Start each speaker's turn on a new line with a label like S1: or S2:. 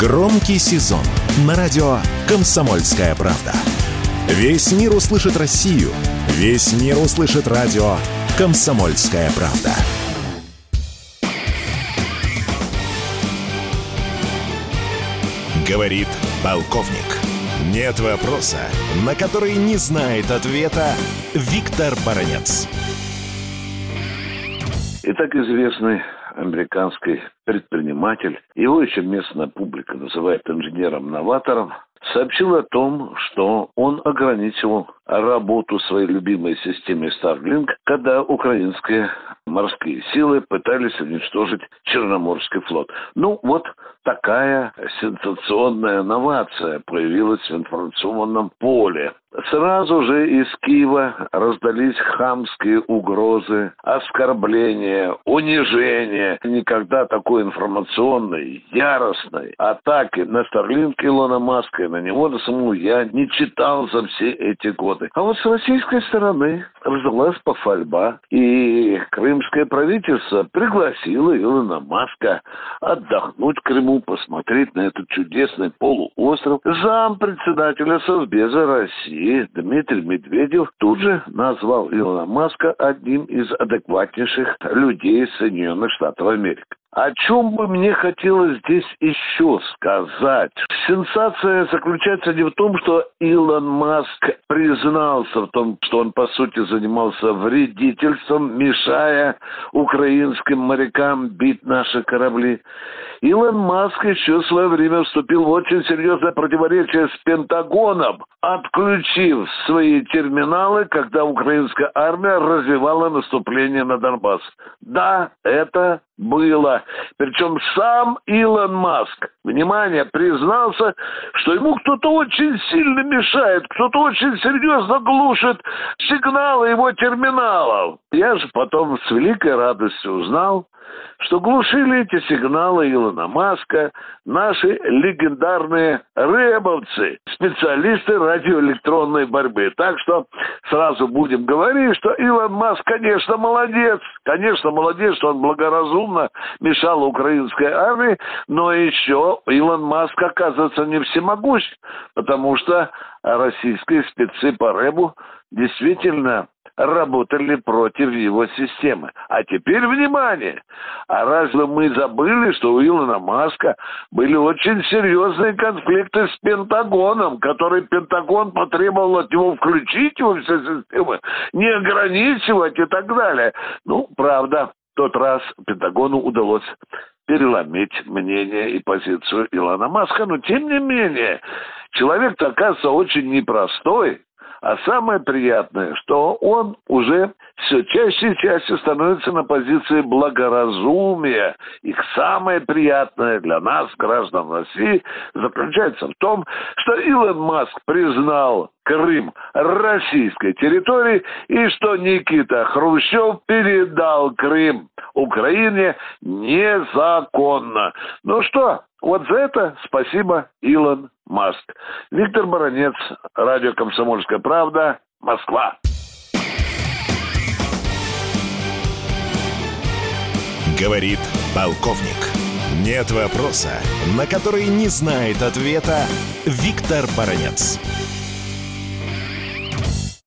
S1: Громкий сезон на радио «Комсомольская правда». Весь мир услышит Россию. Весь мир услышит радио «Комсомольская правда». Говорит полковник. Нет вопроса, на который не знает ответа Виктор Баранец.
S2: Итак, известный американский предприниматель, его еще местная публика называет инженером-новатором, сообщил о том, что он ограничил работу своей любимой системы Starlink, когда украинские морские силы пытались уничтожить Черноморский флот. Ну, вот такая сенсационная новация появилась в информационном поле. Сразу же из Киева раздались хамские угрозы, оскорбления, унижения. Никогда такой информационной, яростной атаки на Старлинг Илона Маска и на него на самого я не читал за все эти годы. А вот с российской стороны раздалась похвальба, и крымское правительство пригласило Илона Маска отдохнуть в Крыму, посмотреть на этот чудесный полуостров. Зам председателя Совбеза России и Дмитрий Медведев тут же назвал Илона Маска одним из адекватнейших людей Соединенных Штатов Америки. О чем бы мне хотелось здесь еще сказать? Сенсация заключается не в том, что Илон Маск признался в том, что он, по сути, занимался вредительством, мешая украинским морякам бить наши корабли. Илон Маск еще в свое время вступил в очень серьезное противоречие с Пентагоном, отключив свои терминалы, когда украинская армия развивала наступление на Донбасс. Да, это было. Причем сам Илон Маск, внимание, признался, что ему кто-то очень сильно мешает, кто-то очень серьезно глушит сигналы его терминалов. Я же потом с великой радостью узнал, что глушили эти сигналы Илона Маска наши легендарные рэбовцы, специалисты радиоэлектронной борьбы. Так что сразу будем говорить, что Илон Маск, конечно, молодец. Конечно, молодец, что он благоразумно мешал украинской армии, но еще Илон Маск, оказывается, не всемогущ, потому что российские спецы по рэбу действительно работали против его системы. А теперь внимание! А разве мы забыли, что у Илона Маска были очень серьезные конфликты с Пентагоном, который Пентагон потребовал от него включить его все системы, не ограничивать и так далее. Ну, правда, в тот раз Пентагону удалось переломить мнение и позицию Илона Маска, но тем не менее, человек-то оказывается очень непростой, а самое приятное, что он уже все чаще и чаще становится на позиции благоразумия. И самое приятное для нас, граждан России, заключается в том, что Илон Маск признал Крым российской территорией и что Никита Хрущев передал Крым Украине незаконно. Ну что, вот за это спасибо, Илон Маск. Виктор Баранец, радио «Комсомольская правда», Москва.
S1: Говорит полковник. Нет вопроса, на который не знает ответа Виктор Баранец.